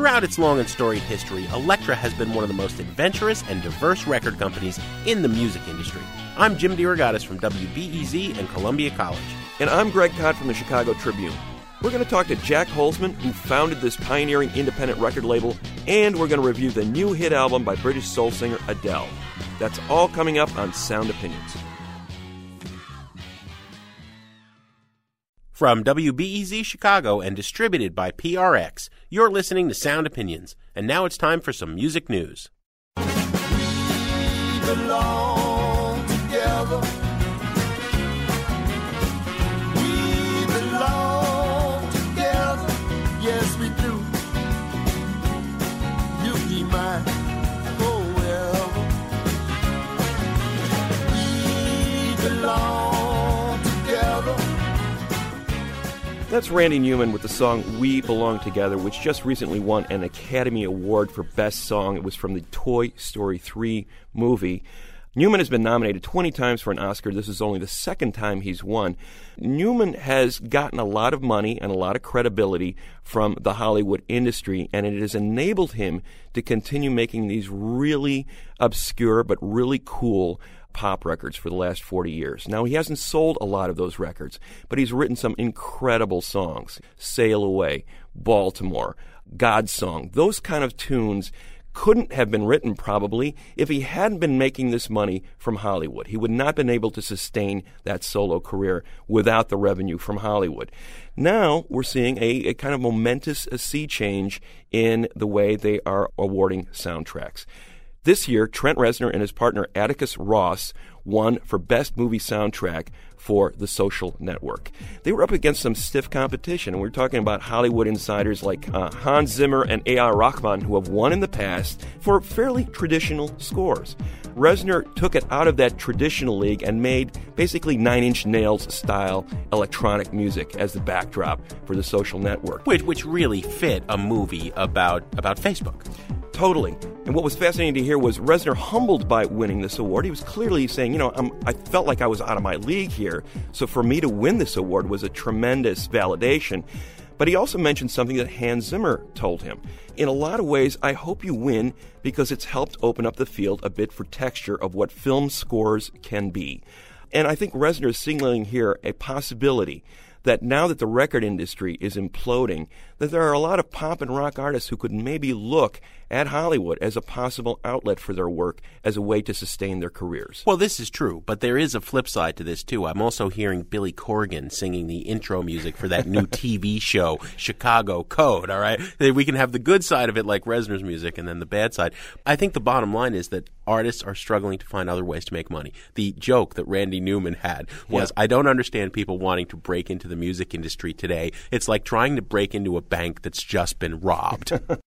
Throughout its long and storied history, Elektra has been one of the most adventurous and diverse record companies in the music industry. I'm Jim DeRogatis from WBEZ and Columbia College. And I'm Greg Kot from the Chicago Tribune. We're going to talk to Jack Holzman, who founded this pioneering independent record label, and we're going to review the new hit album by British soul singer Adele. That's all coming up on Sound Opinions. From WBEZ Chicago and distributed by PRX, you're listening to Sound Opinions. And now it's time for some music news. belong That's Randy Newman with the song We Belong Together, which just recently won an Academy Award for Best Song. It was from the Toy Story 3 movie. Newman has been nominated 20 times for an Oscar. This is only the second time he's won. Newman has gotten a lot of money and a lot of credibility from the Hollywood industry, and it has enabled him to continue making these really obscure but really cool pop records for the last 40 years. Now, he hasn't sold a lot of those records, but he's written some incredible songs Sail Away, Baltimore, God's Song, those kind of tunes couldn't have been written probably if he hadn't been making this money from Hollywood. He would not have been able to sustain that solo career without the revenue from Hollywood. Now we're seeing a, a kind of momentous a sea change in the way they are awarding soundtracks. This year, Trent Reznor and his partner Atticus Ross won for Best Movie Soundtrack for The Social Network. They were up against some stiff competition, and we're talking about Hollywood insiders like uh, Hans Zimmer and A.R. Rahman, who have won in the past for fairly traditional scores. Reznor took it out of that traditional league and made basically Nine Inch Nails style electronic music as the backdrop for The Social Network. Which, which really fit a movie about, about Facebook. Totally. And what was fascinating to hear was Reznor humbled by winning this award. He was clearly saying, you know, I'm, I felt like I was out of my league here. So for me to win this award was a tremendous validation. But he also mentioned something that Hans Zimmer told him. In a lot of ways, I hope you win because it's helped open up the field a bit for texture of what film scores can be. And I think Reznor is signaling here a possibility that now that the record industry is imploding, that there are a lot of pop and rock artists who could maybe look at Hollywood as a possible outlet for their work as a way to sustain their careers. Well, this is true, but there is a flip side to this too. I'm also hearing Billy Corgan singing the intro music for that new TV show, Chicago Code. All right, we can have the good side of it, like Reznor's music, and then the bad side. I think the bottom line is that artists are struggling to find other ways to make money. The joke that Randy Newman had was, Yeah. "I don't understand people wanting to break into the music industry today. It's like trying to break into a bank that's just been robbed."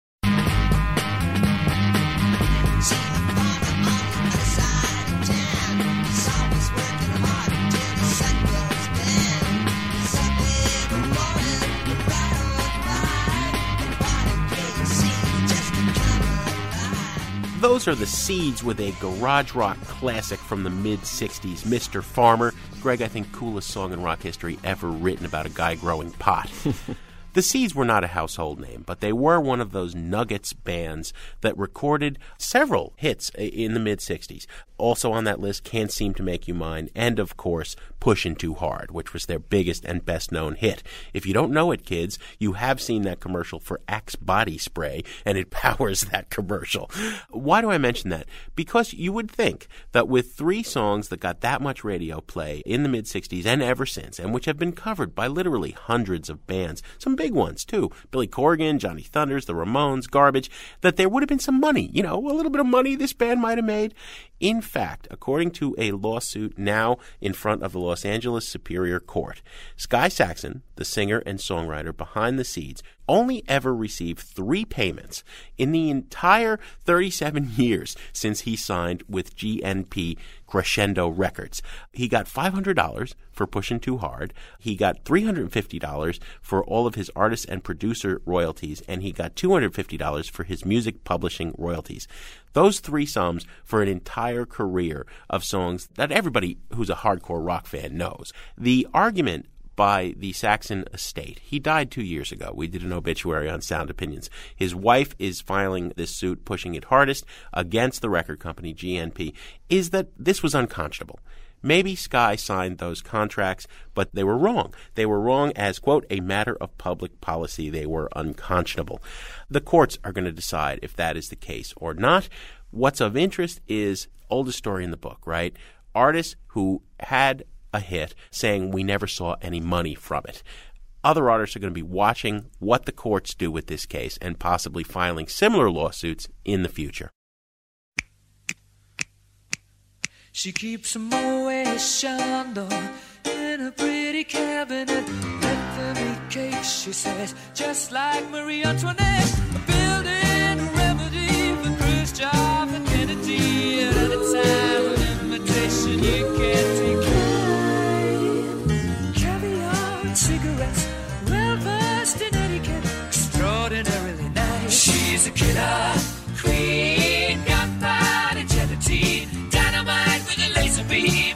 Those are the seeds with a garage rock classic from the mid 60s, Mr. Farmer. Greg, I think coolest song in rock history ever written about a guy growing pot. The Seeds were not a household name, but they were one of those nuggets bands that recorded several hits in the mid 60s. Also on that list, Can't Seem to Make You Mine, and of course, Pushin' Too Hard, which was their biggest and best known hit. If you don't know it, kids, you have seen that commercial for Axe body spray, and it powers that commercial. Why do I mention that? Because you would think that with three songs that got that much radio play in the mid 60s and ever since, and which have been covered by literally hundreds of bands, some big ones too, Billy Corgan, Johnny Thunders, the Ramones, Garbage, that there would have been some money, you know, a little bit of money this band might have made. In fact, according to a lawsuit now in front of the Los Angeles Superior Court, Sky Saxon, the singer and songwriter behind the Seeds, only ever received three payments in the entire 37 years since he signed with GNP Crescendo Records. He got $500 for pushing too hard. He got $350 for all of his artist and producer royalties, and he got $250 for his music publishing royalties. Those three sums for an entire career of songs that everybody who's a hardcore rock fan knows. The argument by the Saxon estate. He died two years ago. We did an obituary on Sound Opinions. His wife is filing this suit, pushing it hardest against the record company GNP, is that this was unconscionable. Maybe Sky signed those contracts, but they were wrong. They were wrong as, quote, a matter of public policy. They were unconscionable. The courts are going to decide if that is the case or not. What's of interest is oldest story in the book, right? Artists who had a hit saying we never saw any money from it. Other artists are going to be watching what the courts do with this case and possibly filing similar lawsuits in the future. She keeps a Moet Chandon in a pretty cabinet. She says, just like Marie Antoinette. Building a remedy for and Kennedy. At time invitation, you A killer queen, gunpowder dynamite with a laser beam.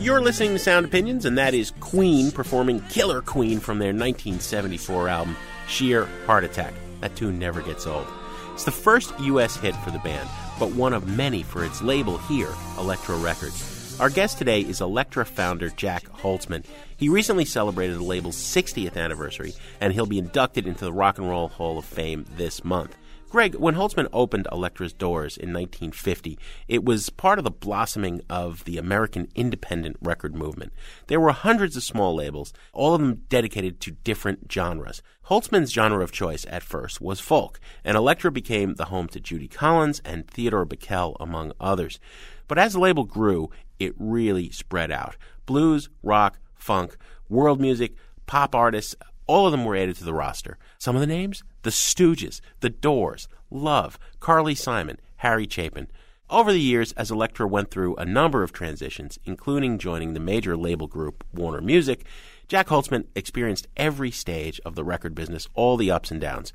You're listening to Sound Opinions, and that is Queen performing Killer Queen from their 1974 album, Sheer Heart Attack. That tune never gets old. It's the first U.S. hit for the band, but one of many for its label here, Elektra Records. Our guest today is Elektra founder Jack Holtzman. He recently celebrated the label's 60th anniversary, and he'll be inducted into the Rock and Roll Hall of Fame this month. Greg, when Holtzman opened Elektra's doors in 1950, it was part of the blossoming of the American independent record movement. There were hundreds of small labels, all of them dedicated to different genres. Holtzman's genre of choice at first was folk, and Elektra became the home to Judy Collins and Theodore Bikel, among others. But as the label grew, it really spread out. Blues, rock, funk, world music, pop artists, all of them were added to the roster. Some of the names? The Stooges, The Doors, Love, Carly Simon, Harry Chapin. Over the years, as Elektra went through a number of transitions, including joining the major label group Warner Music, Jack Holtzman experienced every stage of the record business, all the ups and downs.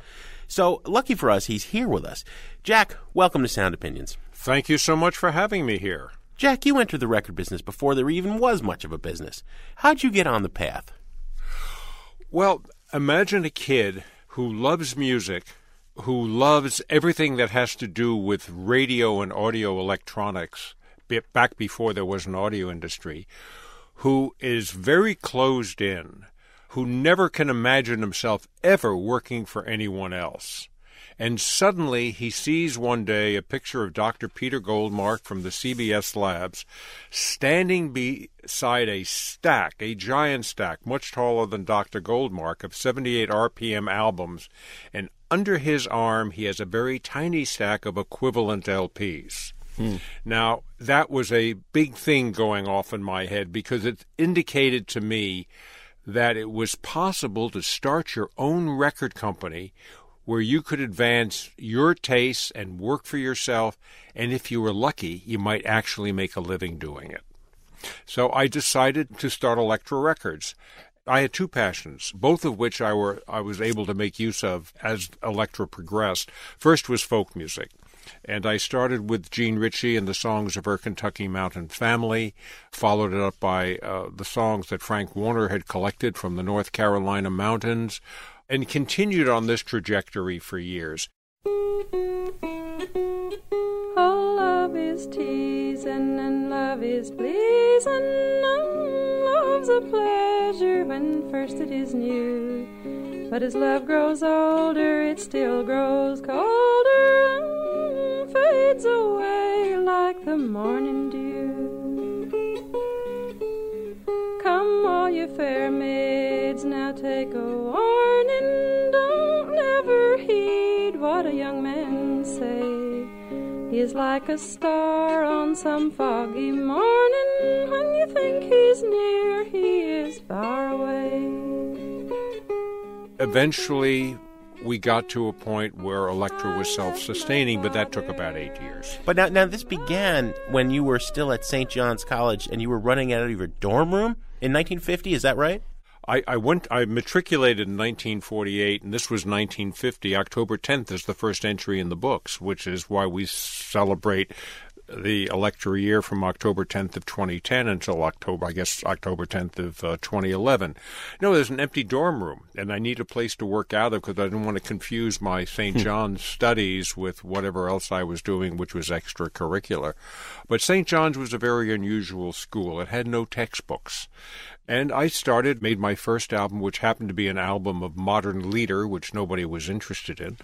So, lucky for us, he's here with us. Jack, welcome to Sound Opinions. Thank you so much for having me here. Jack, you entered the record business before there even was much of a business. How'd you get on the path? Well, imagine a kid who loves music, who loves everything that has to do with radio and audio electronics, back before there was an audio industry, who is very closed in, who never can imagine himself ever working for anyone else. And suddenly he sees one day a picture of Dr. Peter Goldmark from the CBS labs standing beside a stack, a giant stack, much taller than Dr. Goldmark, of 78 RPM albums. And under his arm, he has a very tiny stack of equivalent LPs. Hmm. Now, that was a big thing going off in my head because it indicated to me that it was possible to start your own record company where you could advance your tastes and work for yourself, and if you were lucky, you might actually make a living doing it. So I decided to start Elektra Records. I had two passions, both of which I were I was able to make use of as Electra progressed. First was folk music. And I started with Jean Ritchie and the songs of her Kentucky Mountain Family, followed it up by uh, the songs that Frank Warner had collected from the North Carolina mountains, and continued on this trajectory for years. Oh, love is teasing and love is pleasing. And love's a pleasure when first it is new. But as love grows older, it still grows colder and fades away like the morning dew. All you fair maids, now take a warning. Don't never heed what a young man say. He is like a star on some foggy morning. When you think he's near, he is far away. Eventually, we got to a point where Electra was self-sustaining, but that took about eight years. But now, now this began when you were still at St. John's College and you were running out of your dorm room in 1950. Is that right? I, I went. I matriculated in 1948, and this was 1950. October 10th is the first entry in the books, which is why we celebrate the electoral year from October 10th of 2010 until October, I guess, October 10th of uh, 2011. No, there's an empty dorm room, and I need a place to work out of because I didn't want to confuse my St. John's studies with whatever else I was doing, which was extracurricular. But St. John's was a very unusual school. It had no textbooks. And I started, made my first album, which happened to be an album of modern leader, which nobody was interested in,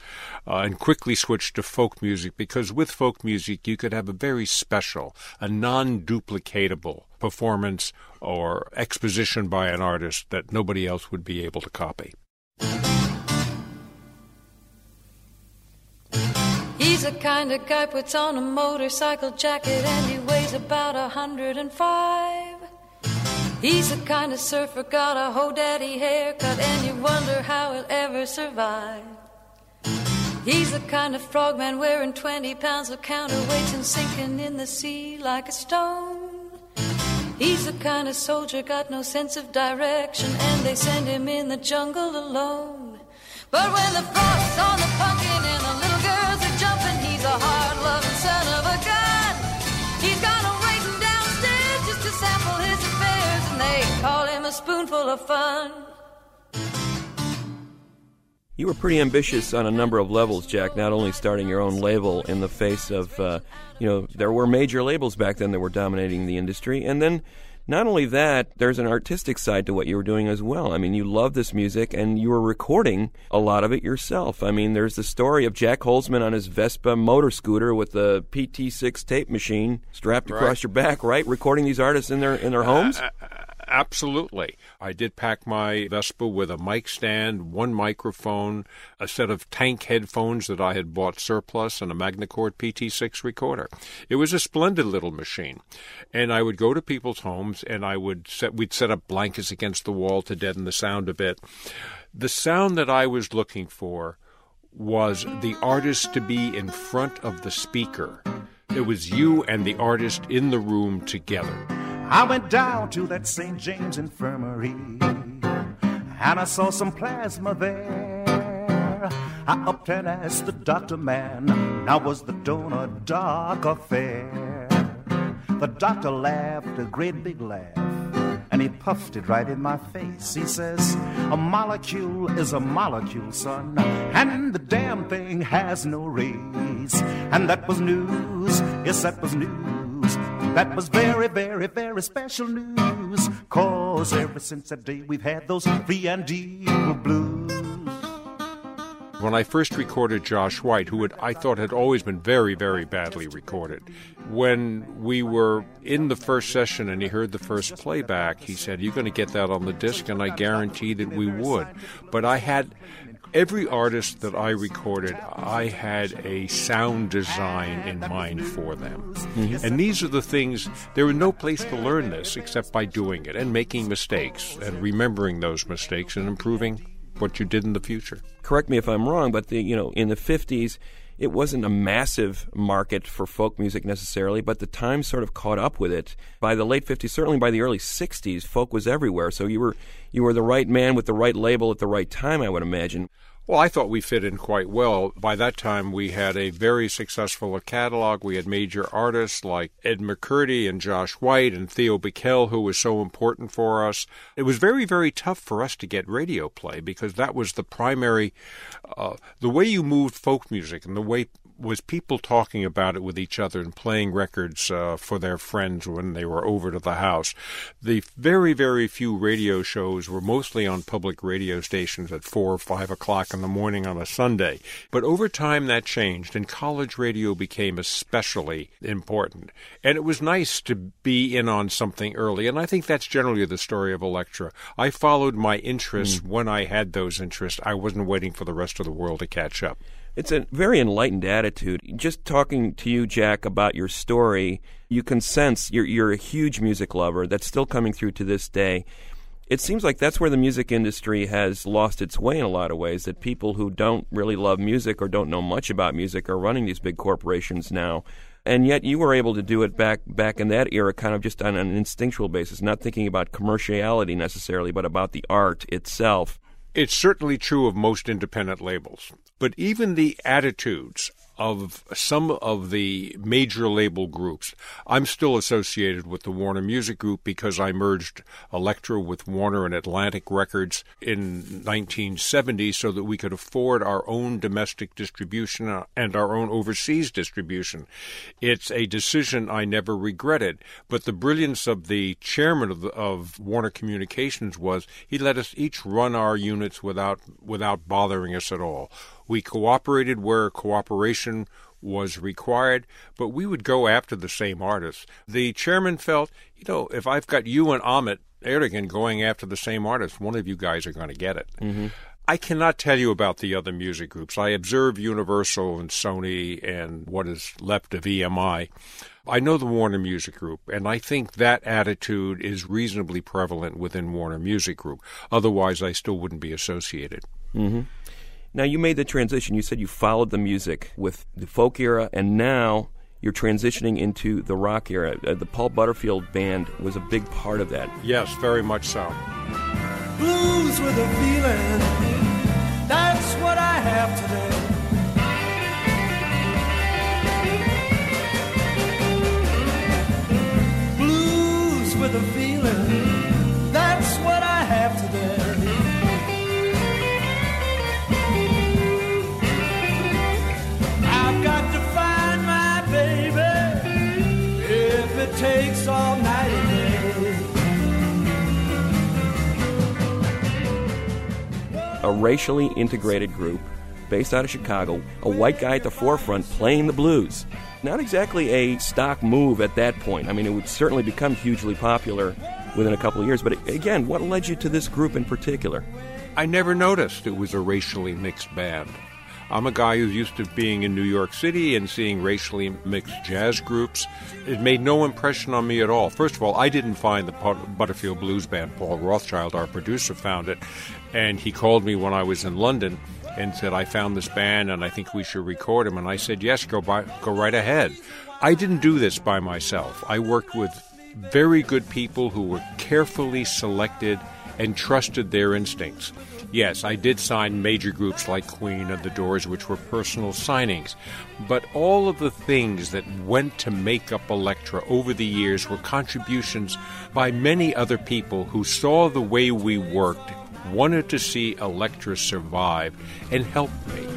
uh, and quickly switched to folk music because with folk music you could have a very special, a non duplicatable performance or exposition by an artist that nobody else would be able to copy. He's the kind of guy puts on a motorcycle jacket and he weighs about a hundred and five. He's the kind of surfer got a ho daddy haircut and you wonder how he'll ever survive. He's the kind of frogman wearing 20 pounds of counterweights and sinking in the sea like a stone. He's the kind of soldier got no sense of direction and they send him in the jungle alone. But when the frost's on the pumpkin and the little girls are jumping, he's a hard loving call a spoonful of fun. You were pretty ambitious on a number of levels, Jack. Not only starting your own label in the face of, uh, you know, there were major labels back then that were dominating the industry, and then not only that, there's an artistic side to what you were doing as well. I mean, you love this music, and you were recording a lot of it yourself. I mean, there's the story of Jack Holzman on his Vespa motor scooter with the PT6 tape machine strapped Right. across your back, right? Recording these artists in their in their homes. Absolutely. I did pack my Vespa with a mic stand, one microphone, a set of tank headphones that I had bought surplus, and a Magnacord PT6 recorder. It was a splendid little machine. And I would go to people's homes and I would set we'd set up blankets against the wall to deaden the sound a bit. The sound that I was looking for was the artist to be in front of the speaker. It was you and the artist in the room together. I went down to that St. James Infirmary and I saw some plasma there. I upped and asked the doctor man, now was the donor dark or fair? The doctor laughed a great big laugh and he puffed it right in my face. He says, A molecule is a molecule, son, and the damn thing has no rays. And that was news, yes, that was news. That was very, very, very special news. Cause ever since that day we've had those free and evil blues. When I first recorded Josh White, who had, I thought had always been very, very badly recorded, when we were in the first session and he heard the first playback, he said, You're going to get that on the disc, and I guarantee that we would. But I had every artist that I recorded, I had a sound design in mind for them. Mm-hmm. And these are the things, there was no place to learn this except by doing it and making mistakes and remembering those mistakes and improving what you did in the future. correct me if I'm wrong, but the you know in the 50s, it wasn't a massive market for folk music necessarily, but the times sort of caught up with it. By the late 50s, certainly by the early 60s, folk was everywhere. So you were you were the right man with the right label at the right time, I would imagine. Well, I thought we fit in quite well. By that time, we had a very successful catalog. We had major artists like Ed McCurdy and Josh White and Theo Bickel, who was so important for us. It was very, very tough for us to get radio play because that was the primary, uh, the way you moved folk music and the way was people talking about it with each other and playing records uh, for their friends when they were over to the house. The very, very few radio shows were mostly on public radio stations at four or five o'clock in the morning on a Sunday. But over time that changed, and college radio became especially important. And it was nice to be in on something early, and I think that's generally the story of Elektra. I followed my interests mm. when I had those interests. I wasn't waiting for the rest of the world to catch up. It's a very enlightened attitude. Just talking to you, Jack, about your story, you can sense you're, you're a huge music lover that's still coming through to this day. It seems like that's where the music industry has lost its way in a lot of ways, that people who don't really love music or don't know much about music are running these big corporations now. And yet you were able to do it back back in that era kind of just on an instinctual basis, not thinking about commerciality necessarily, but about the art itself. It's certainly true of most independent labels. But even the attitudes of some of the major label groups. I'm still associated with the Warner Music Group because I merged Elektra with Warner and Atlantic Records in 1970 so that we could afford our own domestic distribution and our own overseas distribution. It's a decision I never regretted, but the brilliance of the chairman of, of Warner Communications was he let us each run our units without without bothering us at all. We cooperated where cooperation was required, but we would go after the same artists. The chairman felt, you know, if I've got you and Ahmet Ertegun going after the same artist, one of you guys are going to get it. Mm-hmm. I cannot tell you about the other music groups. I observe Universal and Sony and what is left of EMI. I know the Warner Music Group, and I think that attitude is reasonably prevalent within Warner Music Group. Otherwise, I still wouldn't be associated. Mm-hmm. Now, you made the transition. You said you followed the music with the folk era, and now you're transitioning into the rock era. Uh, the Paul Butterfield Band was a big part of that. Yes, very much so. Blues with a feeling, that's what I have today. A racially integrated group based out of Chicago, a white guy at the forefront playing the blues. Not exactly a stock move at that point. I mean, it would certainly become hugely popular within a couple of years. But again, what led you to this group in particular? I never noticed it was a racially mixed band. I'm a guy who's used to being in New York City and seeing racially mixed jazz groups. It made no impression on me at all. First of all, I didn't find the Butterfield Blues Band. Paul Rothschild, our producer, found it, and he called me when I was in London and said, "I found this band, and I think we should record them." And I said, "Yes, go by, go right ahead." I didn't do this by myself. I worked with very good people who were carefully selected and trusted their instincts. Yes, I did sign major groups like Queen and The Doors, which were personal signings. But all of the things that went to make up Elektra over the years were contributions by many other people who saw the way we worked, wanted to see Elektra survive, and helped me.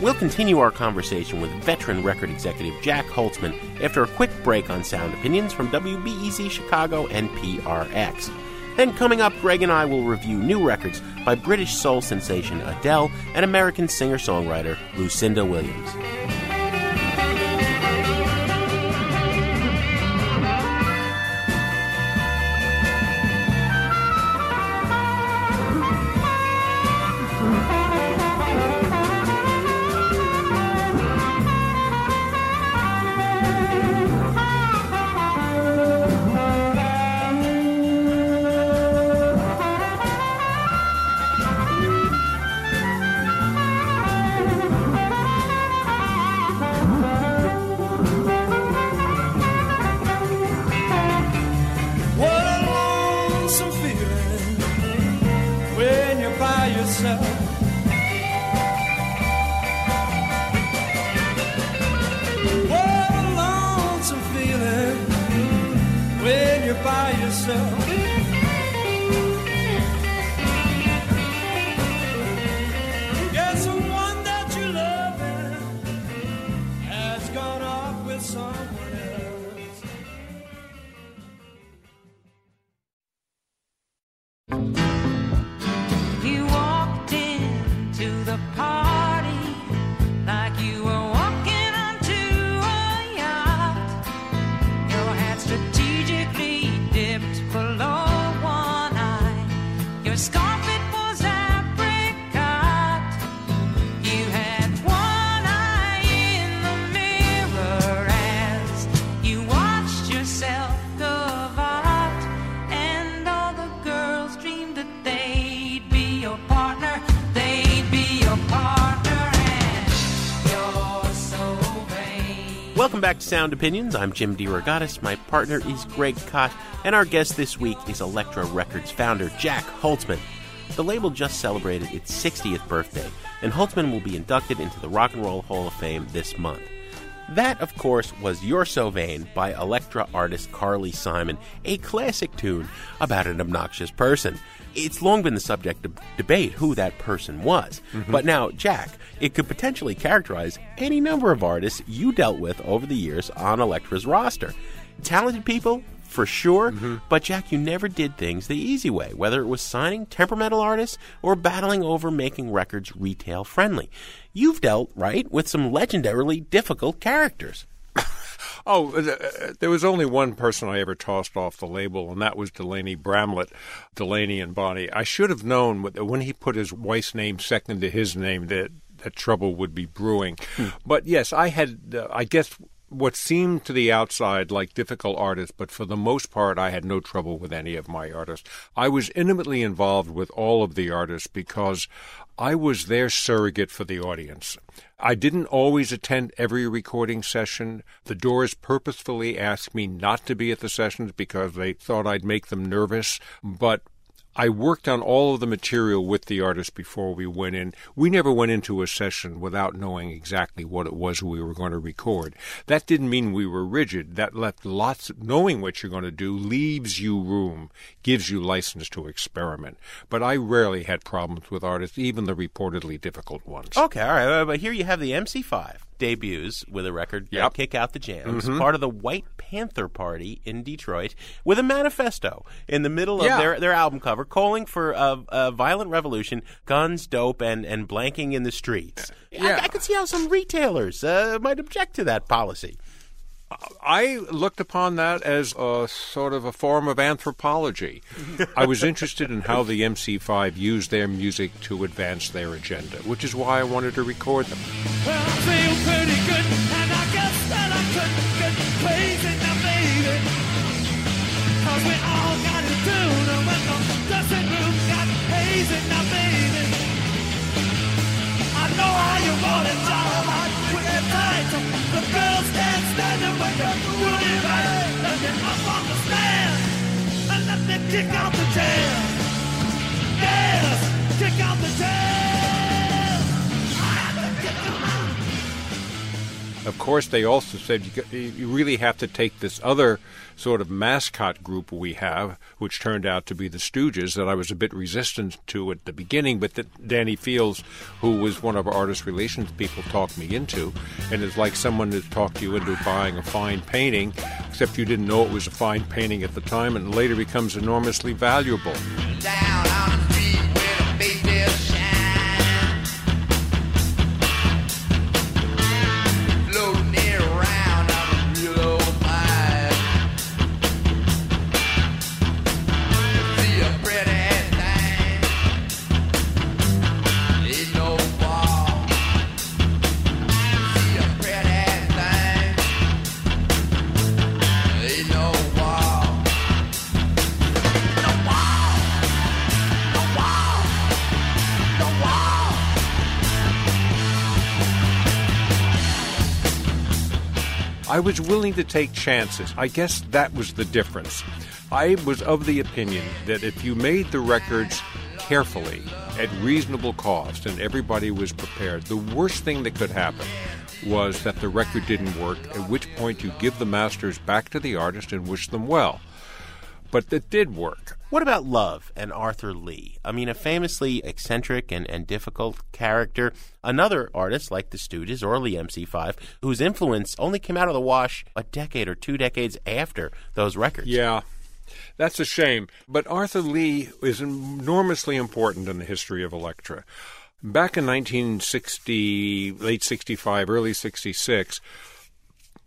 We'll continue our conversation with veteran record executive Jack Holtzman after a quick break on sound opinions from WBEZ Chicago and PRX. Then, coming up, Greg and I will review new records by British soul sensation Adele and American singer songwriter Lucinda Williams. Sound Opinions. I'm Jim DeRogatis. My partner is Greg Kot, and our guest this week is Elektra Records founder Jack Holtzman. The label just celebrated its 60th birthday, and Holtzman will be inducted into the Rock and Roll Hall of Fame this month. That, of course, was You're So Vain by Elektra artist Carly Simon, a classic tune about an obnoxious person. It's long been the subject of debate who that person was. Mm-hmm. But now, Jack, it could potentially characterize any number of artists you dealt with over the years on Elektra's roster. Talented people, for sure, mm-hmm. but Jack, you never did things the easy way, whether it was signing temperamental artists or battling over making records retail friendly. You've dealt, right, with some legendarily difficult characters. Oh, uh, uh, there was only one person I ever tossed off the label, and that was Delaney Bramlett, Delaney and Bonnie. I should have known when he put his wife's name second to his name that that trouble would be brewing. But yes, I had, uh, I guess, what seemed to the outside like difficult artists, but for the most part, I had no trouble with any of my artists. I was intimately involved with all of the artists because I was their surrogate for the audience. I didn't always attend every recording session. The Doors purposefully asked me not to be at the sessions because they thought I'd make them nervous, but I worked on all of the material with the artist before we went in. We never went into a session without knowing exactly what it was we were going to record. That didn't mean we were rigid. That left lots, knowing what you're going to do leaves you room, gives you license to experiment. But I rarely had problems with artists, even the reportedly difficult ones. Okay, all right, but here you have the MC5 debuts with a record Yep. Kick Out the Jams, Mhm. part of the White Panther Party in Detroit, with a manifesto in the middle of Yeah. their, their album cover calling for a, a violent revolution, guns, dope, and, and blanking in the streets. I, I could see how some retailers uh, might object to that policy. I looked upon that as a sort of a form of anthropology. I was interested in how the MC5 used their music to advance their agenda, which is why I wanted to record them. Well, I feel pretty good, and I guess that I could get crazy now, baby. Cause we all got it and when the dressing room got hazy now, baby. Of course, they also said you, you really have to take this other sort of mascot group we have, which turned out to be the Stooges, that I was a bit resistant to at the beginning, but that Danny Fields, who was one of our artist relations people, talked me into. And it's like someone that talked you into buying a fine painting, except you didn't know it was a fine painting at the time, and later becomes enormously valuable. Down willing to take chances. I guess that was the difference. I was of the opinion that if you made the records carefully, at reasonable cost, and everybody was prepared, the worst thing that could happen was that the record didn't work, at which point you give the masters back to the artist and wish them well. but it did work. What about Love and Arthur Lee? I mean, a famously eccentric and, and difficult character. Another artist like the Stooges or Lee MC5, whose influence only came out of the wash a decade or two decades after those records. Yeah. That's a shame. But Arthur Lee is enormously important in the history of Elektra. Back in 1960, late 65, early 66,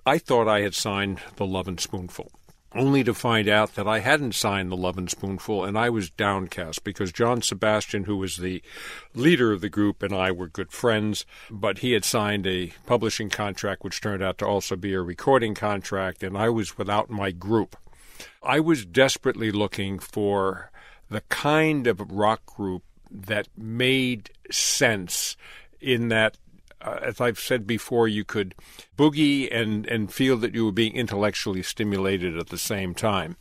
I thought I had signed The Love and Spoonful only to find out that I hadn't signed the Love and Spoonful, and I was downcast because John Sebastian, who was the leader of the group, and I were good friends, but he had signed a publishing contract, which turned out to also be a recording contract, and I was without my group. I was desperately looking for the kind of rock group that made sense in that uh, as I've said before, you could boogie and, and feel that you were being intellectually stimulated at the same time.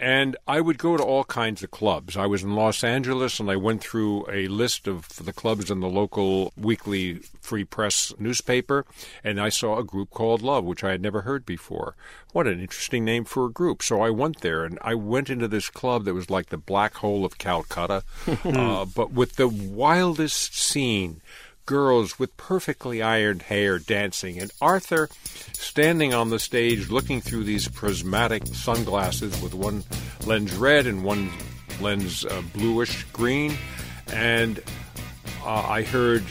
And I would go to all kinds of clubs. I was in Los Angeles and I went through a list of the clubs in the local weekly free press newspaper, and I saw a group called Love, which I had never heard before. What an interesting name for a group. So I went there and I went into this club that was like the black hole of Calcutta, uh, but with the wildest scene girls with perfectly ironed hair dancing, and Arthur standing on the stage looking through these prismatic sunglasses with one lens red and one lens uh, bluish green. And uh, I heard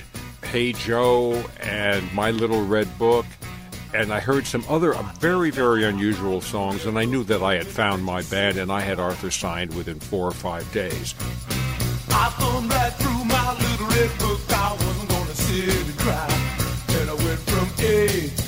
Hey Joe and My Little Red Book. And I heard some other uh, very, very unusual songs, and I knew that I had found my band, and I had Arthur signed within four or five days. I thumbed right through my little red book. I wasn't gonna cry. And I went from A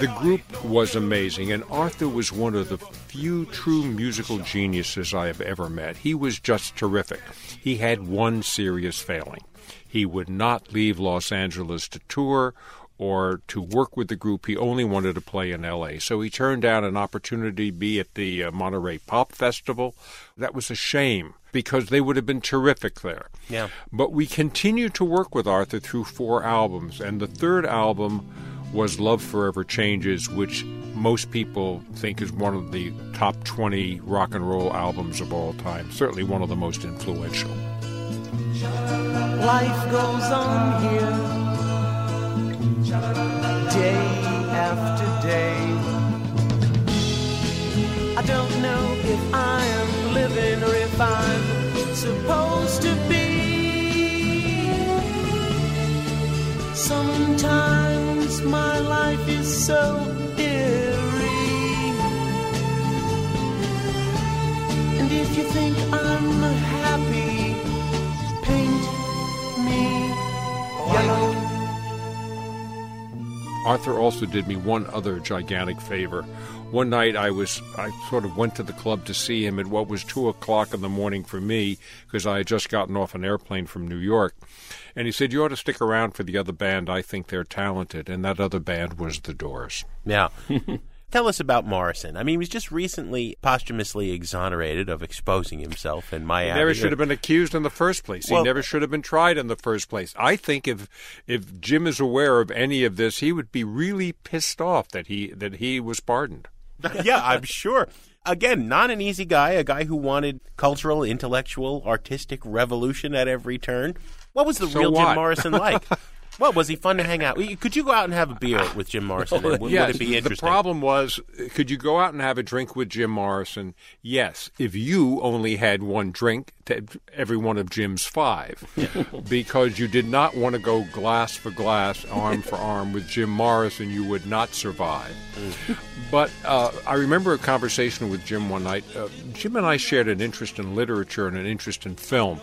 The group was amazing, and Arthur was one of the few true musical geniuses I have ever met. He was just terrific. He had one serious failing. He would not leave Los Angeles to tour or to work with the group. He only wanted to play in LA. So he turned down an opportunity to be at the uh, Monterey Pop Festival. That was a shame because they would have been terrific there. Yeah. But we continued to work with Arthur through four albums, and the third album was Love Forever Changes, which most people think is one of the top 20 rock and roll albums of all time. Certainly one of the most influential. Life goes on here, day after day. I don't know if I am living or if I'm supposed to be. Sometimes my life is so eerie. And if you think I'm happy, paint me yellow. Arthur also did me one other gigantic favor. One night I was I sort of went to the club to see him at what was two o'clock in the morning for me because I had just gotten off an airplane from New York. And he said, You ought to stick around for the other band. I think they're talented. And that other band was The Doors. Yeah. Tell us about Morrison. I mean, he was just recently posthumously exonerated of exposing himself in He Miami. never should have been accused in the first place. Well- he never should have been tried in the first place. I think if if Jim is aware of any of this, he would be really pissed off that he that he was pardoned. yeah, I'm sure. Again, not an easy guy, a guy who wanted cultural, intellectual, artistic revolution at every turn. What was the So real Jim? Morrison like? what was he fun to hang out? Could you go out and have a beer with Jim Morrison? And would, Yes, would it be interesting? The problem was, could you go out and have a drink with Jim Morrison? Yes, if you only had one drink to every one of Jim's five, because you did not want to go glass for glass, arm for arm with Jim Morrison, you would not survive. But uh, I remember a conversation with Jim one night. Uh, Jim and I shared an interest in literature and an interest in film.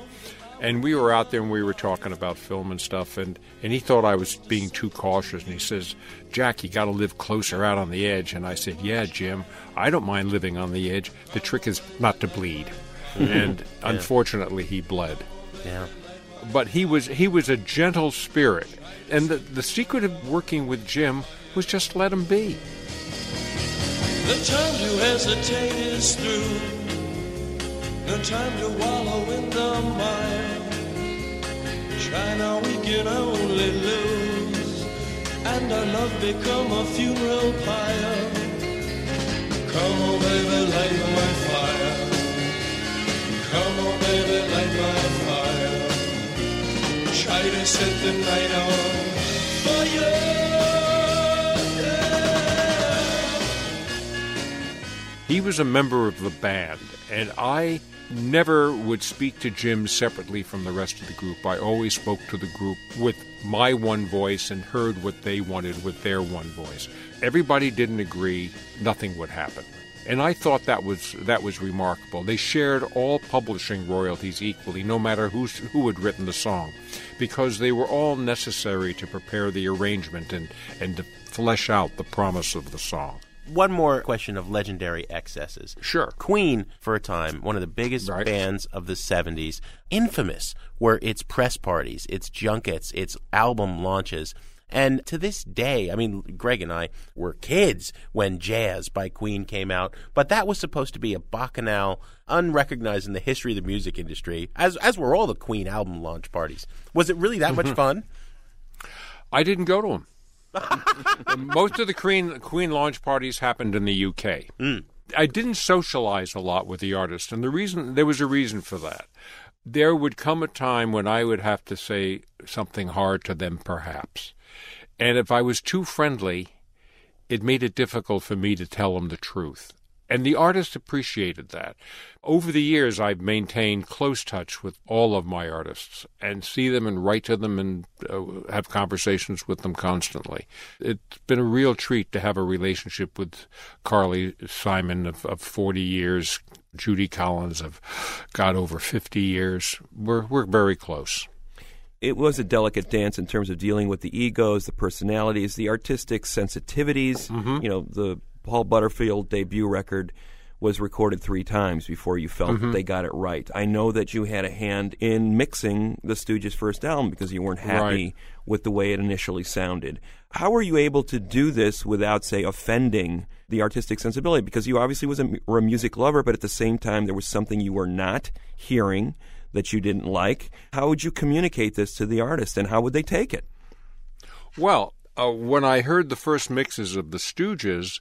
And we were out there and we were talking about film and stuff, and, and he thought I was being too cautious. And he says, Jac, you got to live closer out on the edge. And I said, Yeah, Jim, I don't mind living on the edge. The trick is not to bleed. and Yeah. unfortunately, he bled. Yeah. but he was he was a gentle spirit, and the the secret of working with Jim was just let him be. The time to hesitate is through. No time to wallow in the mire. Now, we can only lose. And our love become a funeral pyre. Come on, baby, light my fire. Come on, baby, light my fire. Try to set the night on fire. He was a member of the band, and I never would speak to Jim separately from the rest of the group. I always spoke to the group with my one voice and heard what they wanted with their one voice. Everybody didn't agree, nothing would happen. And I thought that was that was remarkable. They shared all publishing royalties equally, no matter who's, who had written the song, because they were all necessary to prepare the arrangement and, and to flesh out the promise of the song. One more question of legendary excesses. Sure. Queen, for a time, one of the biggest bands of the 70s, infamous were its press parties, its junkets, its album launches. And to this day, I mean, Greg and I were kids when Jazz by Queen came out, but that was supposed to be a bacchanal unrecognized in the history of the music industry, as, as were all the Queen album launch parties. Was it really that much mm-hmm. fun? I didn't go to them. Most of the Queen Queen launch parties happened in the UK. Mm. I didn't socialize a lot with the artists, and the reason there was a reason for that. There would come a time when I would have to say something hard to them, perhaps, and if I was too friendly, it made it difficult for me to tell them the truth. And the artist appreciated that. Over the years, I've maintained close touch with all of my artists and see them and write to them and uh, have conversations with them constantly. It's been a real treat to have a relationship with Carly Simon of, of 40 years, Judy Collins of, God, over 50 years. We're, we're very close. It was a delicate dance in terms of dealing with the egos, the personalities, the artistic sensitivities. You know, the Paul Butterfield debut record was recorded three times before you felt that Mhm. they got it right. I know that you had a hand in mixing the Stooges' first album because you weren't happy Right. with the way it initially sounded. How were you able to do this without, say, offending the artistic sensibility? Because you obviously was a, were a music lover, but at the same time, there was something you were not hearing that you didn't like. How would you communicate this to the artist, and how would they take it? Well, uh, when I heard the first mixes of the Stooges,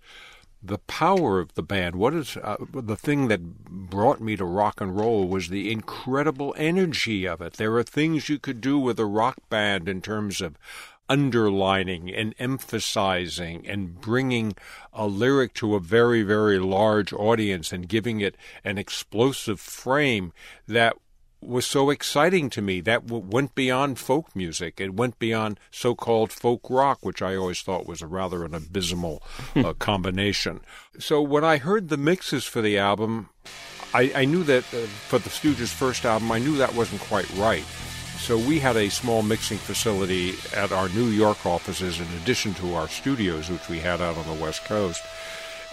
the power of the band, what is uh, the thing that brought me to rock and roll was the incredible energy of it. There are things you could do with a rock band in terms of underlining and emphasizing and bringing a lyric to a very, very large audience and giving it an explosive frame that was so exciting to me. That w- went beyond folk music. It went beyond so-called folk rock, which I always thought was a rather an abysmal uh, combination. So when I heard the mixes for the album, I, I knew that uh, for the Stooges' first album, I knew that wasn't quite right. So we had a small mixing facility at our New York offices in addition to our studios, which we had out on the West Coast.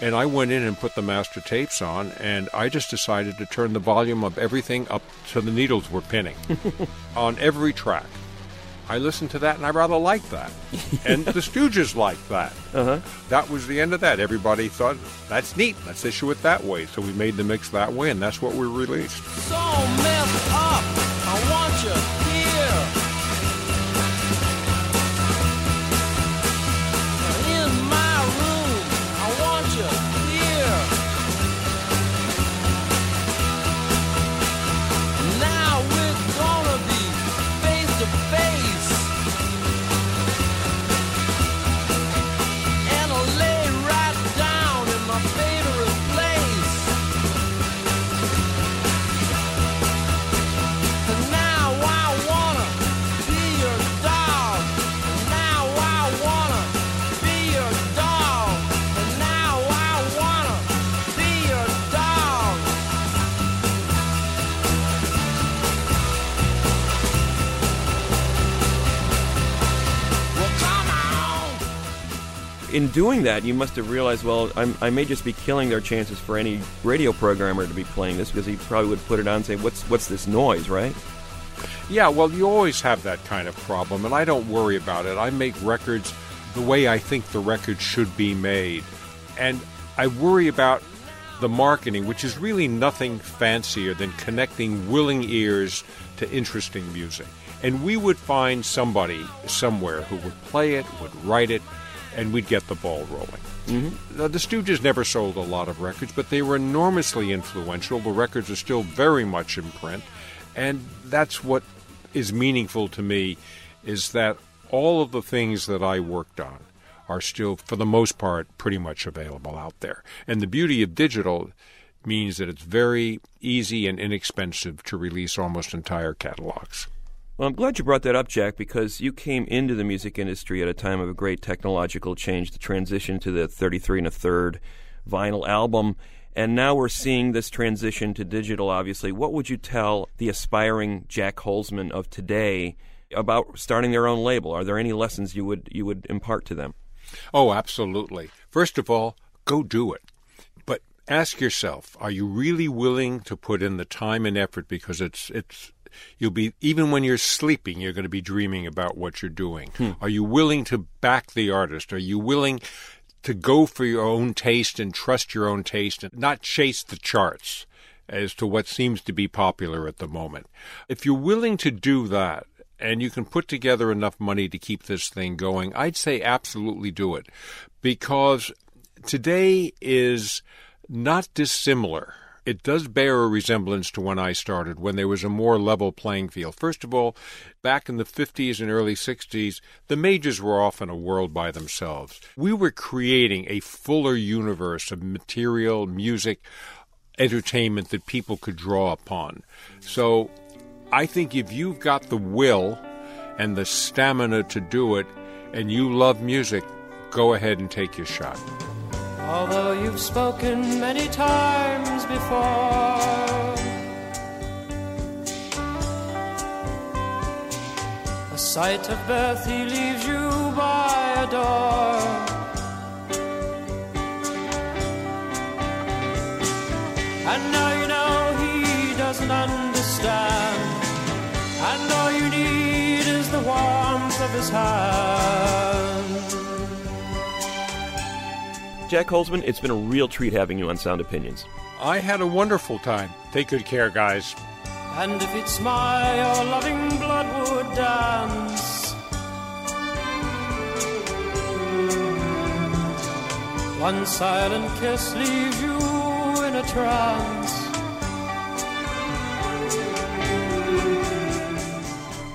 And I went in and put the master tapes on, and I just decided to turn the volume of everything up to the needles were pinning on every track. I listened to that, and I rather liked that. and the Stooges liked that. Uh-huh. That was the end of that. Everybody thought, that's neat. Let's issue it that way. So we made the mix that way, and that's what we released. So messed up, I want you In doing that, you must have realized, well, I'm, I may just be killing their chances for any radio programmer to be playing this because he probably would put it on and say, "What's what's this noise?" Right? Yeah, well, you always have that kind of problem, and I don't worry about it. I make records the way I think the record should be made. And I worry about the marketing, which is really nothing fancier than connecting willing ears to interesting music. And we would find somebody somewhere who would play it, would write it, and we'd get the ball rolling. Mm-hmm. Now, the Stooges never sold a lot of records, but they were enormously influential. The records are still very much in print, and that's what is meaningful to me is that all of the things that I worked on are still, for the most part, pretty much available out there. And the beauty of digital means that it's very easy and inexpensive to release almost entire catalogs. Well, I'm glad you brought that up, Jac, because you came into the music industry at a time of a great technological change, the transition to the 33 and a third vinyl album. And now we're seeing this transition to digital, obviously. What would you tell the aspiring Jac Holzman of today about starting their own label? Are there any lessons you would you would impart to them? Oh, absolutely. First of all, go do it. But ask yourself, are you really willing to put in the time and effort because it's it's you'll be even when you're sleeping you're going to be dreaming about what you're doing. Hmm. Are you willing to back the artist? Are you willing to go for your own taste and trust your own taste and not chase the charts as to what seems to be popular at the moment? If you're willing to do that, and you can put together enough money to keep this thing going, I'd say absolutely do it. Because today is not dissimilar. It does bear a resemblance to when I started, when there was a more level playing field. First of all, back in the 50s and early 60s, the majors were often a world by themselves. We were creating a fuller universe of material, music, entertainment that people could draw upon. So I think if you've got the will and the stamina to do it and you love music, go ahead and take your shot. Although you've spoken many times before, the sight of birth he leaves you by a door. And now you know he doesn't understand. And all you need is the warmth of his hand. Jac Holzman, it's been a real treat having you on Sound Opinions. I had a wonderful time. Take good care, guys. And if it's my your loving blood would dance One silent kiss leaves you in a trance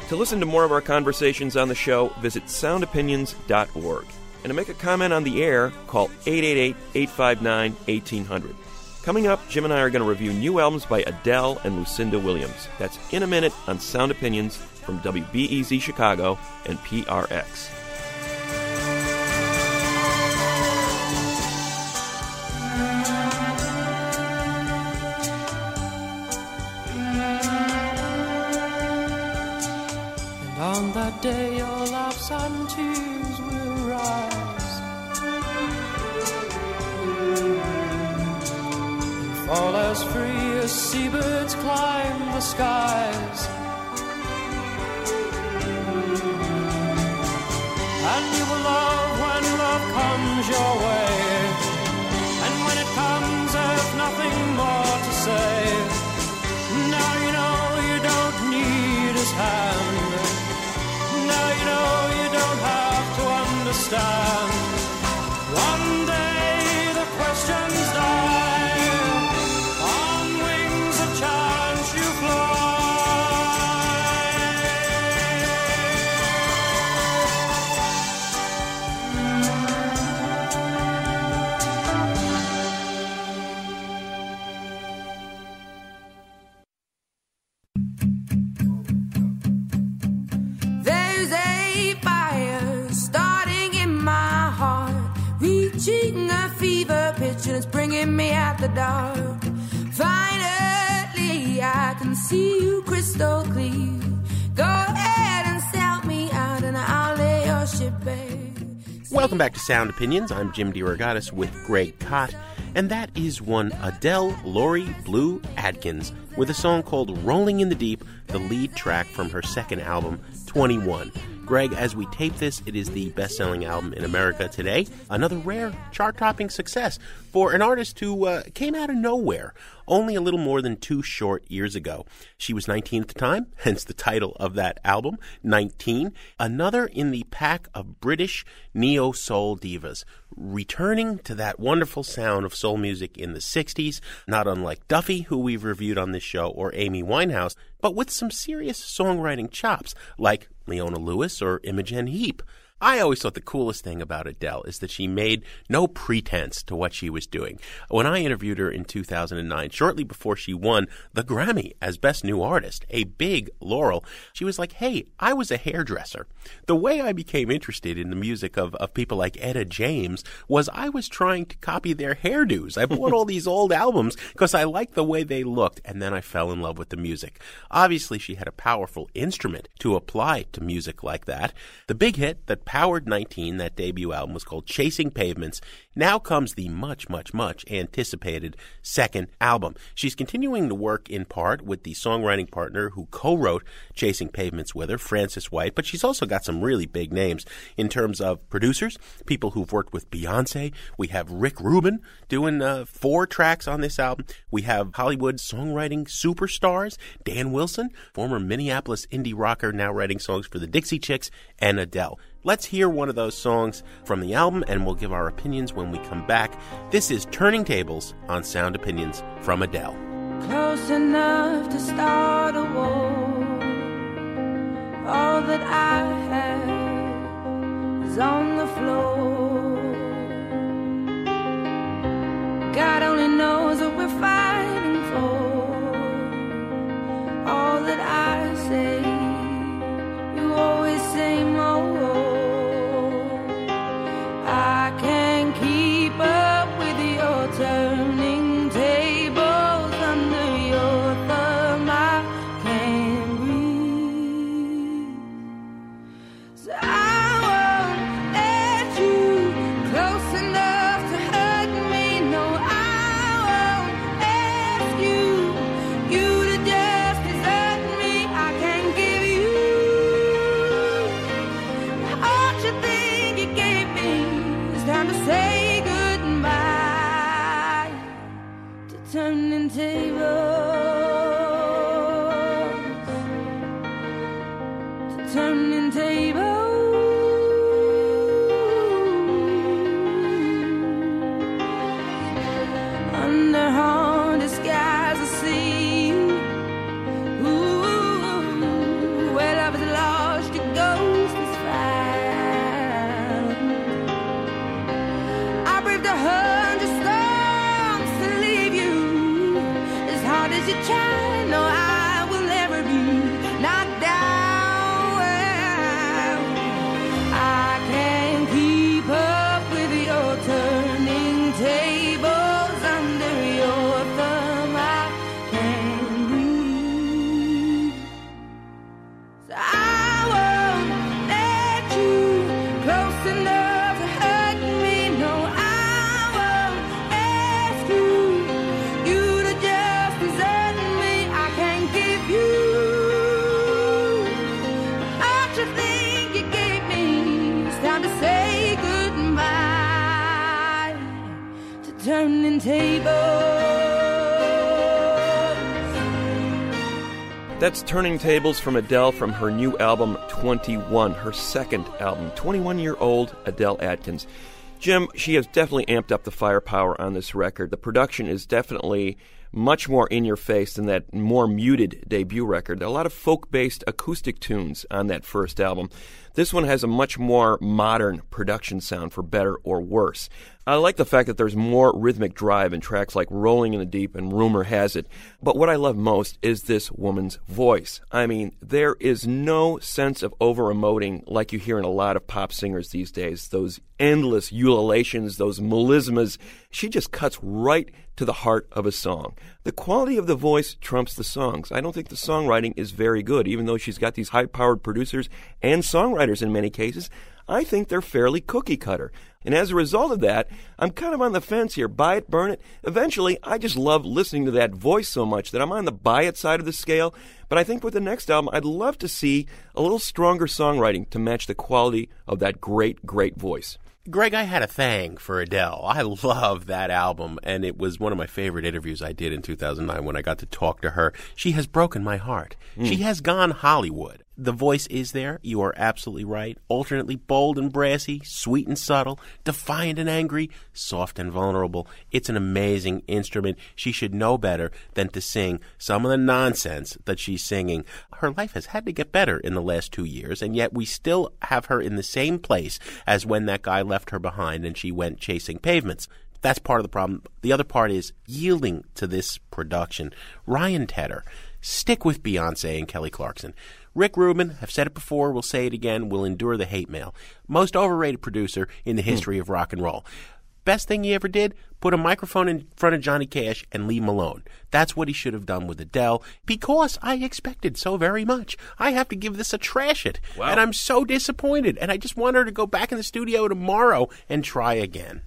To listen to more of our conversations on the show, visit soundopinions.org. And to make a comment on the air, call 888 859 1800. Coming up, Jim and I are going to review new albums by Adele and Lucinda Williams. That's in a minute on Sound Opinions from WBEZ Chicago and PRX. And on that day your laughs and tears And fall as free as seabirds climb the skies. And you One day the questions the dark. Finally, I can see you crystal clear. Go ahead and sell me out, and I'll lay your ship bare. Welcome back to Sound Opinions. I'm Jim DeRogatis with Greg Kot, and that is one Adele Laurie Blue Adkins with a song called Rolling in the Deep, the lead track from her second album, 21. Greg, as we tape this, it is the best selling album in America today. Another rare chart topping success for an artist who uh, came out of nowhere only a little more than two short years ago. She was 19 at the time, hence the title of that album, 19. Another in the pack of British neo soul divas, returning to that wonderful sound of soul music in the 60s, not unlike Duffy, who we've reviewed on this show, or Amy Winehouse, but with some serious songwriting chops, like Leona Lewis or Imogen Heap. I always thought the coolest thing about Adele is that she made no pretense to what she was doing. When I interviewed her in 2009, shortly before she won the Grammy as Best New Artist, a big laurel, she was like, Hey, I was a hairdresser. The way I became interested in the music of, of people like Etta James was I was trying to copy their hairdos. I bought all these old albums because I liked the way they looked, and then I fell in love with the music. Obviously, she had a powerful instrument to apply to music like that. The big hit that powered 19, that debut album, was called Chasing Pavements. Now comes the much, much, much anticipated second album. She's continuing to work in part with the songwriting partner who co wrote Chasing Pavements with her, Francis White, but she's also got some really big names in terms of producers, people who've worked with Beyonce. We have Rick Rubin doing uh, four tracks on this album. We have Hollywood songwriting superstars, Dan Wilson, former Minneapolis indie rocker, now writing songs for the Dixie Chicks, and Adele. Let's hear one of those songs from the album and we'll give our opinions when we come back. This is Turning Tables on Sound Opinions from Adele. Close enough to start a war. All that I have is on the floor. God only knows what we're fighting for. All that I That's Turning Tables from Adele from her new album 21, her second album. 21 year old Adele Adkins. Jim, she has definitely amped up the firepower on this record. The production is definitely much more in your face than that more muted debut record. There are a lot of folk based acoustic tunes on that first album. This one has a much more modern production sound, for better or worse. I like the fact that there's more rhythmic drive in tracks like Rolling in the Deep and Rumor Has It. But what I love most is this woman's voice. I mean, there is no sense of over emoting like you hear in a lot of pop singers these days. Those endless ululations, those melismas. She just cuts right to the heart of a song. The quality of the voice trumps the songs. I don't think the songwriting is very good, even though she's got these high powered producers and songwriters in many cases. I think they're fairly cookie cutter. And as a result of that, I'm kind of on the fence here. Buy it, burn it. Eventually, I just love listening to that voice so much that I'm on the buy it side of the scale. But I think with the next album, I'd love to see a little stronger songwriting to match the quality of that great, great voice. Greg, I had a thing for Adele. I love that album, and it was one of my favorite interviews I did in 2009 when I got to talk to her. She has broken my heart. She Mm. has gone Hollywood. The voice is there. You are absolutely right. Alternately bold and brassy, sweet and subtle, defiant and angry, soft and vulnerable. It's an amazing instrument. She should know better than to sing some of the nonsense that she's singing. Her life has had to get better in the last two years, and yet we still have her in the same place as when that guy left her behind and she went chasing pavements. That's part of the problem. The other part is yielding to this production. Ryan Tedder, stick with Beyonce and Kelly Clarkson. Rick Rubin, I've said it before, we'll say it again, will endure the hate mail. Most overrated producer in the history of rock and roll. Best thing he ever did? Put a microphone in front of Johnny Cash and leave him alone. That's what he should have done with Adele because I expected so very much. I have to give this a trash it. And I'm so disappointed. And I just want her to go back in the studio tomorrow and try again.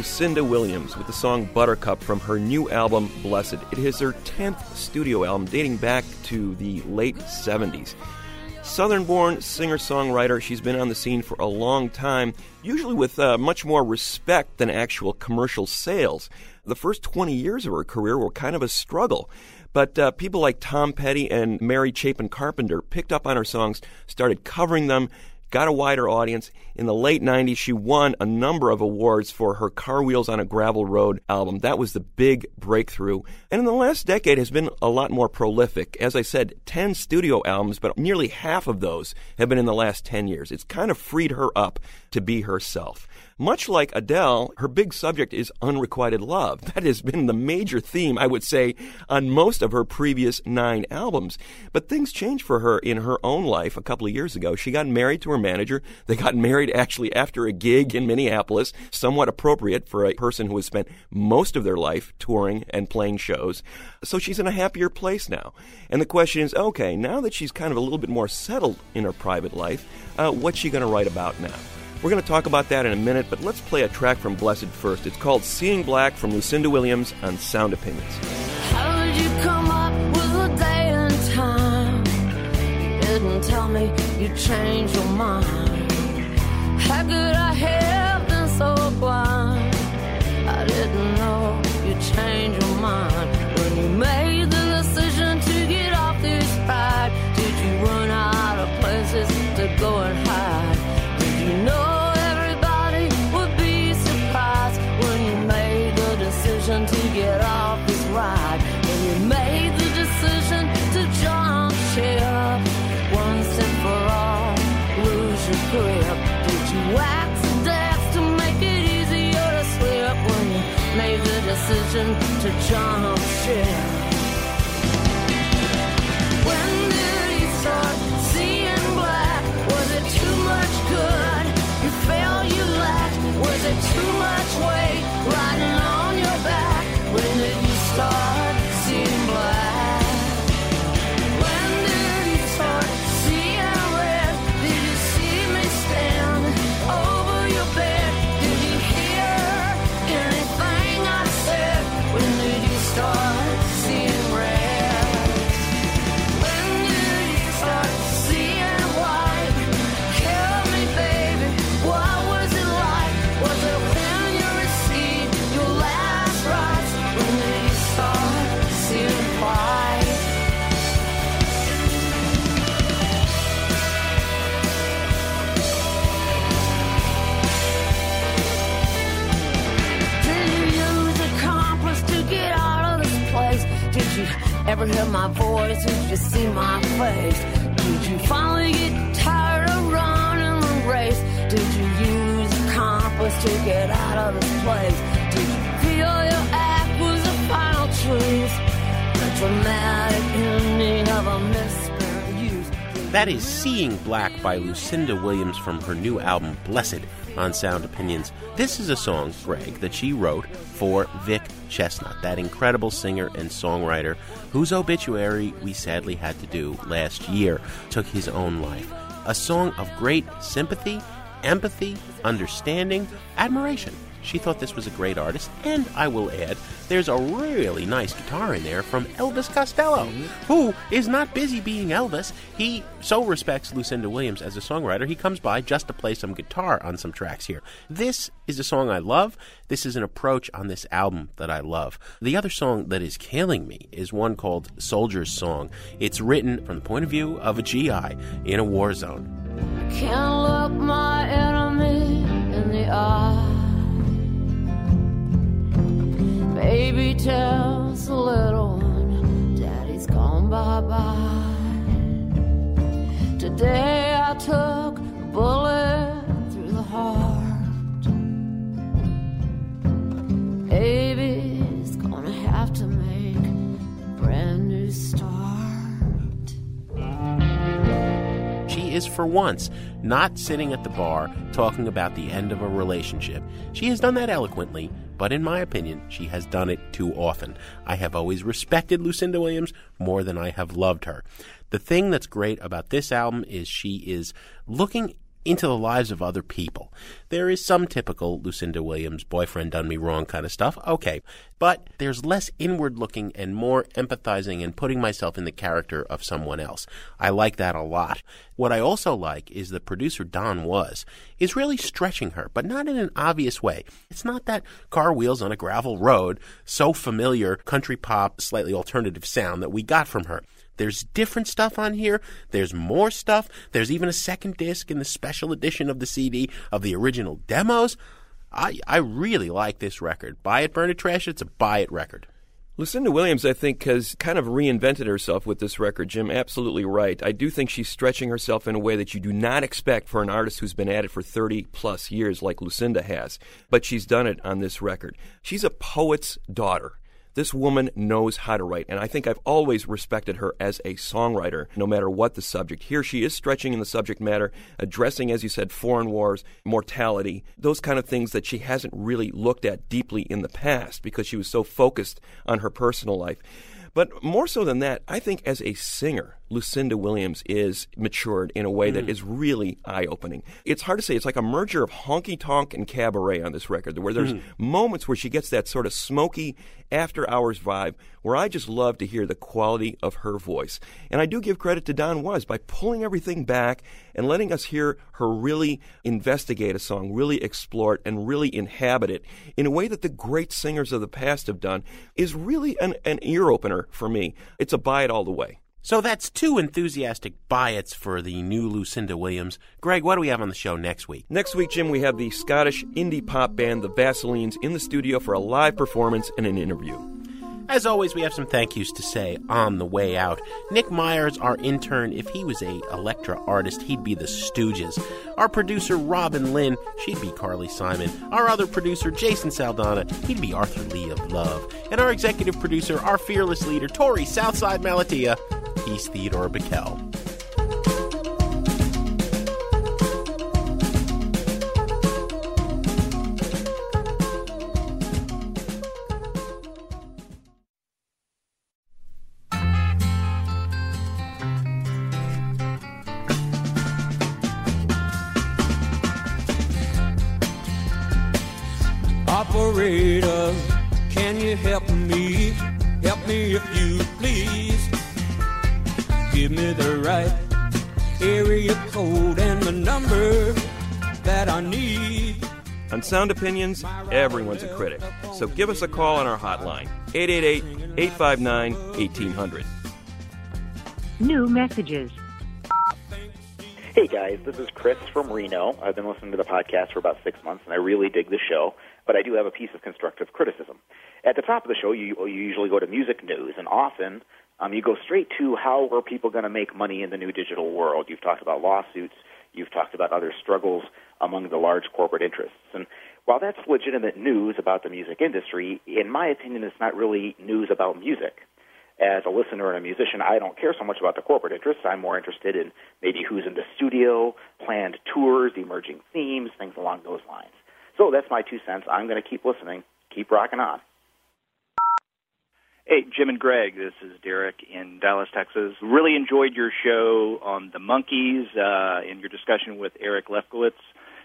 Lucinda Williams with the song Buttercup from her new album Blessed. It is her 10th studio album dating back to the late 70s. Southern born singer songwriter, she's been on the scene for a long time, usually with uh, much more respect than actual commercial sales. The first 20 years of her career were kind of a struggle. But uh, people like Tom Petty and Mary Chapin Carpenter picked up on her songs, started covering them, got a wider audience. In the late 90s, she won a number of awards for her Car Wheels on a Gravel Road album. That was the big breakthrough. And in the last decade has been a lot more prolific. As I said, 10 studio albums, but nearly half of those have been in the last 10 years. It's kind of freed her up to be herself. Much like Adele, her big subject is unrequited love. That has been the major theme, I would say, on most of her previous nine albums. But things changed for her in her own life a couple of years ago. She got married to her manager. They got married actually after a gig in Minneapolis, somewhat appropriate for a person who has spent most of their life touring and playing shows. So she's in a happier place now. And the question is okay, now that she's kind of a little bit more settled in her private life, uh, what's she going to write about now? We're going to talk about that in a minute, but let's play a track from Blessed first. It's called Seeing Black from Lucinda Williams on Sound Opinions. How did you come up with a day and time? You didn't tell me you changed your mind. How could I have been so blind? I didn't know decision to jump my voice? Did you see my face? Did you finally get tired of running the race? Did you use a compass to get out of this place? Did you feel your act was the final truth? The dramatic ending of a misspent youth. That is Seeing Black by Lucinda Williams from her new album Blessed on Sound Opinions. This is a song, Greg, that she wrote for Vic Chesnutt, that incredible singer and songwriter whose obituary we sadly had to do last year, took his own life. A song of great sympathy, empathy, understanding, admiration. She thought this was a great artist, and I will add, there's a really nice guitar in there from Elvis Costello, mm-hmm. who is not busy being Elvis. He so respects Lucinda Williams as a songwriter, he comes by just to play some guitar on some tracks here. This is a song I love. This is an approach on this album that I love. The other song that is killing me is one called Soldier's Song. It's written from the point of view of a GI in a war zone. Can't look my enemy in the eye. Baby tells the little one, Daddy's gone bye bye. Today I took a bullet through the heart. Baby's gonna have to make a brand new start. Is, for once, not sitting at the bar talking about the end of a relationship. She has done that eloquently, but in my opinion, she has done it too often. I have always respected Lucinda Williams more than I have loved her. The thing that's great about this album is she is looking into the lives of other people. There is some typical Lucinda Williams boyfriend done me wrong kind of stuff, okay, but there's less inward looking and more empathizing and putting myself in the character of someone else. I like that a lot. What I also like is the producer Don Was is really stretching her, but not in an obvious way. It's not that car wheels on a gravel road, so familiar country pop, slightly alternative sound that we got from her. There's different stuff on here. There's more stuff. There's even a second disc in the special edition of the CD of the original demos. I I really like this record. Buy it, burn it, trash it. It's a buy it record. Lucinda Williams, I think, has kind of reinvented herself with this record. Jim, absolutely right. I do think she's stretching herself in a way that you do not expect for an artist who's been at it for 30 plus years, like Lucinda has. But she's done it on this record. She's a poet's daughter. This woman knows how to write, and I think I've always respected her as a songwriter, no matter what the subject. Here she is stretching in the subject matter, addressing, as you said, foreign wars, mortality, those kind of things that she hasn't really looked at deeply in the past because she was so focused on her personal life. But more so than that, I think as a singer, Lucinda Williams is matured in a way that is really eye opening. It's hard to say. It's like a merger of honky tonk and cabaret on this record, where there's Mm. moments where she gets that sort of smoky after hours vibe where I just love to hear the quality of her voice. And I do give credit to Don Was by pulling everything back and letting us hear her really investigate a song, really explore it, and really inhabit it in a way that the great singers of the past have done is really an, an ear opener for me. It's a buy it all the way. So that's two enthusiastic buy its for the new Lucinda Williams. Greg, what do we have on the show next week? Next week, Jim, we have the Scottish indie pop band, the Vaselines, in the studio for a live performance and an interview. As always, we have some thank yous to say on the way out. Nick Myers, our intern, if he was a Elektra artist, he'd be the Stooges. Our producer, Robin Linn, she'd be Carly Simon. Our other producer, Jason Saldana, he'd be Arthur Lee of Love. And our executive producer, our fearless leader, Torey Southside Malatia, he's Theodore Bikel. On Sound Opinions, everyone's a critic. So give us a call on our hotline, 888 859 1800. New messages. Hey guys, this is Chris from Reno. I've been listening to the podcast for about six months, and I really dig the show. But I do have a piece of constructive criticism. At the top of the show, you, you usually go to music news, and often um, you go straight to how are people going to make money in the new digital world. You've talked about lawsuits. You've talked about other struggles among the large corporate interests. And while that's legitimate news about the music industry, in my opinion, it's not really news about music. As a listener and a musician, I don't care so much about the corporate interests. I'm more interested in maybe who's in the studio, planned tours, emerging themes, things along those lines. So that's my two cents. I'm going to keep listening, keep rocking on. Hey, Jim and Greg, this is Derek in Dallas, Texas. Really enjoyed your show on the Monkees uh, and your discussion with Eric Lefcowitz.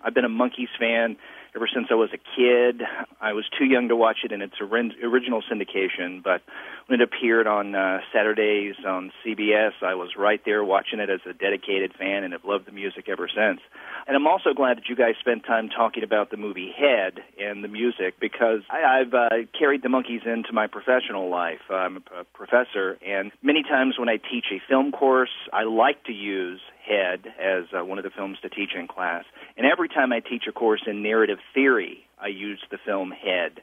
I've been a Monkees fan ever since I was a kid. I was too young to watch it in its original syndication, but when it appeared on uh, Saturdays on CBS, I was right there watching it as a dedicated fan and have loved the music ever since. And I'm also glad that you guys spent time talking about the movie Head and the music because I, I've uh, carried the Monkees into my professional life. I'm a professor, and many times when I teach a film course, I like to use Head as uh, one of the films to teach in class. And every time I teach a course in narrative theory, I use the film Head.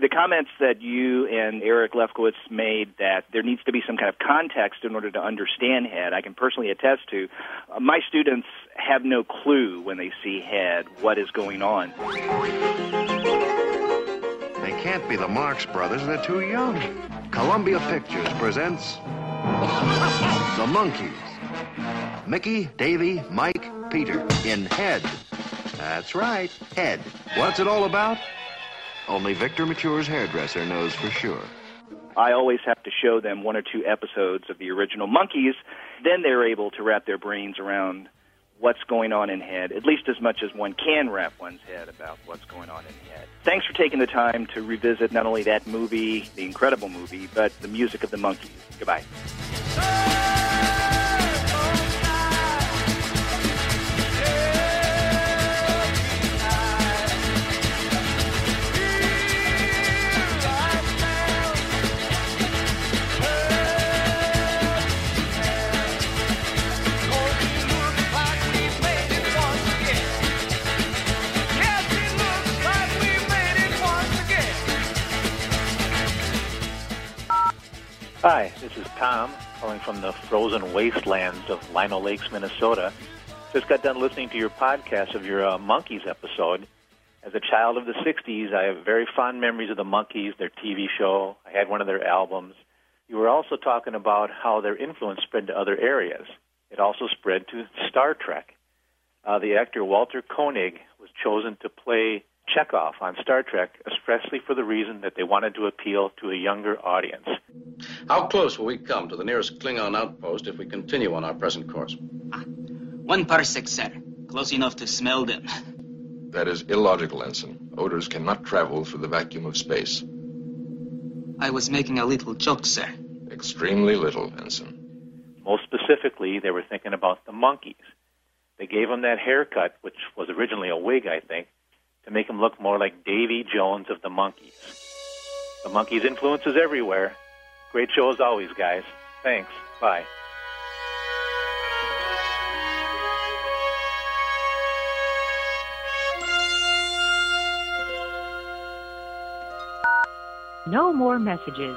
The comments that you and Eric Lefcowitz made that there needs to be some kind of context in order to understand Head, I can personally attest to. Uh, my students have no clue when they see Head what is going on. They can't be the Marx Brothers. They're too young. Columbia Pictures presents The Monkees. Mickey, Davy, Mike, Peter in Head. That's right, Head. What's it all about? Only Victor Mature's hairdresser knows for sure. I always have to show them one or two episodes of the original Monkees. Then they're able to wrap their brains around what's going on in head, at least as much as one can wrap one's head about what's going on in head. Thanks for taking the time to revisit not only that movie, the incredible movie, but the music of the Monkees. Goodbye. Hi, this is Tom calling from the frozen wastelands of Lino Lakes, Minnesota. Just got done listening to your podcast of your uh, Monkees episode. As a child of the 60s, I have very fond memories of the Monkees, their TV show. I had one of their albums. You were also talking about how their influence spread to other areas. It also spread to Star Trek. Uh, the actor Walter Koenig was chosen to play Chekov on Star Trek, especially for the reason that they wanted to appeal to a younger audience. How close will we come to the nearest Klingon outpost if we continue on our present course? One parsec, sir. Close enough to smell them. That is illogical, Ensign. Odors cannot travel through the vacuum of space. I was making a little joke, sir. Extremely little, Ensign. Most specifically, they were thinking about the Monkees. They gave him that haircut, which was originally a wig, I think, to make him look more like Davy Jones of the Monkees. The Monkees' influence is everywhere. Great show as always, guys. Thanks. Bye. No more messages.